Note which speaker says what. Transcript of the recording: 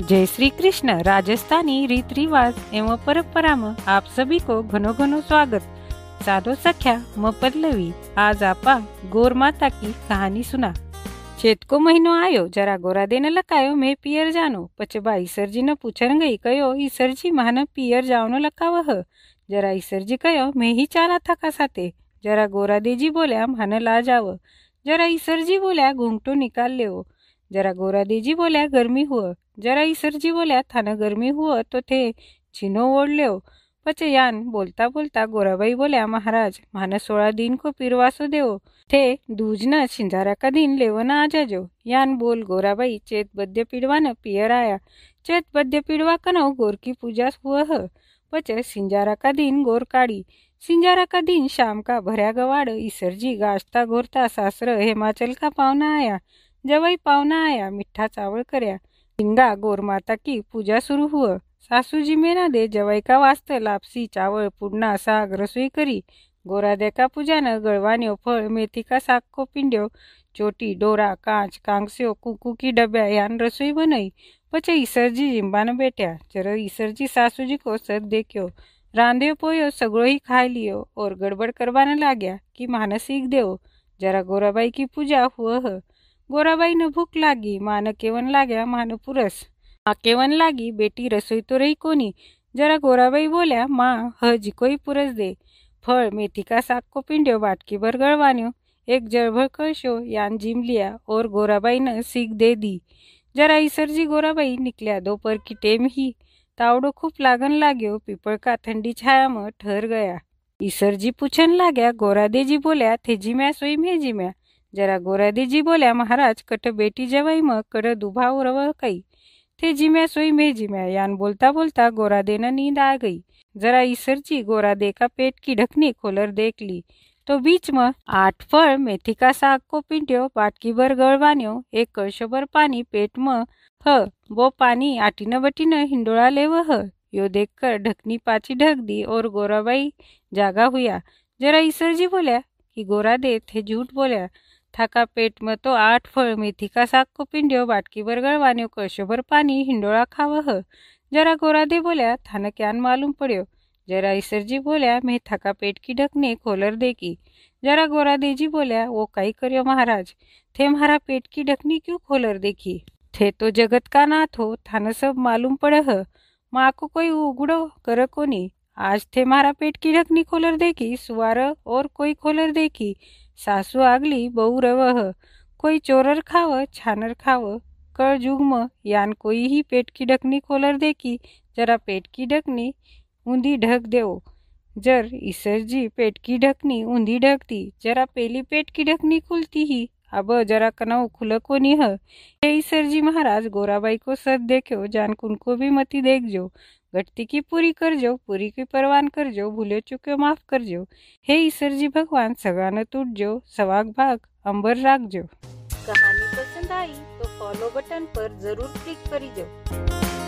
Speaker 1: जय श्री कृष्ण, राजस्थानी रीत रिवाज एवं परंपरा में आप सभी को घनो घनो स्वागत। साधो सख्या म पल्लवी आज आपा गोर माता की कहानी सुना। चेत को महीनो आयो, जरा गोरा देने लकायो, मैं पियर जानो। पचे बा ईसर जी ने पूछन गई कयो ईसर जी महान पियर जावनो लकाव जरा ईसर जी कयो, मैं ही चाला था का साथे। जरा गोरा देजी बोल्या, महान ला जाव जरा ईसर जी बोल्या घूंघटो निकाल लेओ जरा गोरा देजी बोल्या, गर्मी हुआ जरा ईसरजी बोल्या थानं गरमी हुआ तो थे छिनो ओढ़ ल्यो पचे यान बोलता बोलता गोराबाई बोल्या, महाराज माने सोळा दिन को पिरवासो देव. थे, दूजना छिंजारा का दिन लेवन आ जाजो यान बोल, गोराबाई, चेत बद्य पिड़वान पियर आया. चेत बद्य पिड़वा कनो गोर की पूजा हुआ है पचे सिंजारा का दिन गोर काड़ी. सिंजारा का दिन शाम का भरया गवाड़. ईसरजी गाजता घोरता सासर, हिमाचल का पावना आया. जवाई पावना आया मिठा चावल करया. हिंगा गोर माता की पूजा शुरू हुआ। सासू जी मेना दे जवाई का वास्ते लापसी चावल, पुडना, साग रसोई करी। गोरा देखा पूजा न गड़वान्यो फल मेथी का साग को पिंड्यो। चोटी, डोरा, कांच, कांगस्यो, कुकू की डब्या, यान रसोई बनाई। पचे ईसर जी जिम्बा न बैठा जरा ईसर जी सासू जी को सद देखो रांध्यो पोयो सगड़ो ही खाई लियो और गड़बड़ करवाने लाग्या कि मानसिक देव। जरा गोराबाई की पूजा हुआ है। गोराबाईनं भूक लागी मान केवन लाग्या मान पुरस मा केवन लागी बेटी रसोई तो रही कोणी जरा गोराबाई बोल्या माँ हजी कोई पुरस दे फळ मेथी का साग को पिंड्यो बाटकी भर गळवान्यो एक जळभर कळशो यान जिम लिया और गोराबाई न सीख दे दी जरा ईसरजी गोराबाई निकल्या दोपहर की टेम ही तावड़ो खूब लागन लाग्यो पीपल का ठंडी छाया में ठहर गया ईसरजी पूछन लाग्या गोरादेजी बोल्या थे जिम्या सोई में जिम्या जरा गोरादीजी बोल्या महाराज कट बेटी जेवाई मग कड दुभा रव कई. थे जिम्या सोई मे जिम्या. यान बोलता बोलता गोरादे न नींद आ गई. जरा ईसरजी गोरादे का पेट की ढकनी खोलर देख ली तो बीच में आठ फळ मेथी का साग को पिंट्यो बाटकी भर गळवान्यो एक कळशभर पाणी पानी पेट म ह वो पानी आटी बटीन हिंडोळा लेव ह. यो देखकर ढकनी पाची ढक दी और गोराबाई जागा हुआ जरा ईसर जी बोल्या कि गोरा दे थे झूठ बोल्या. थाका पेट में तो आठ फळ मेथी का साग को पिंड्यो, बाटकी भर गळवान्यो कळशोभर पानी हिंडोळा खावह जरा गोरादे बोल्या, थान क्यान मालूम पड़्यो. जरा ईसरजी बोल्या मैं थका पेट की ढकने, खोलर देगी जरा गोरादे जी बोल्या, वो कई करियो महाराज? थे मारा पेट की ढकनी क्यों खोलर देखी? थे तो जगत का नाथ हो? थान सब मालूम कर आज थे मारा पेट की ढकनी खोलर देखी, सुवार और कोई खोलर देखी। सासू आगली, बहु रवह, कोई चोरर खाव, छानर खाव। कळ जुगम, यान कोई ही पेट की ढकनी खोलर देखी। जरा पेट की ढकनी ऊंधी ढक देव। जर ईसर जी पेट की ढकनी ऊंधी ढकती, जरा पेली पेट की ढकनी खुलती ही। अब जरा कनाऊ खुल को निह हे ईसर जी महाराज, गोराबाई को सद देखो जान कुनको भी मती देख जो घटती की पूरी कर जो पूरी की परवान कर जो भूले चुके माफ़ कर जो हे ईश्वर जी भगवान, सगान टूट जो सवाग भाग, अंबर राख जो
Speaker 2: कहानी पसंद आई तो फॉलो बटन पर ज़रूर क्लिक करी जो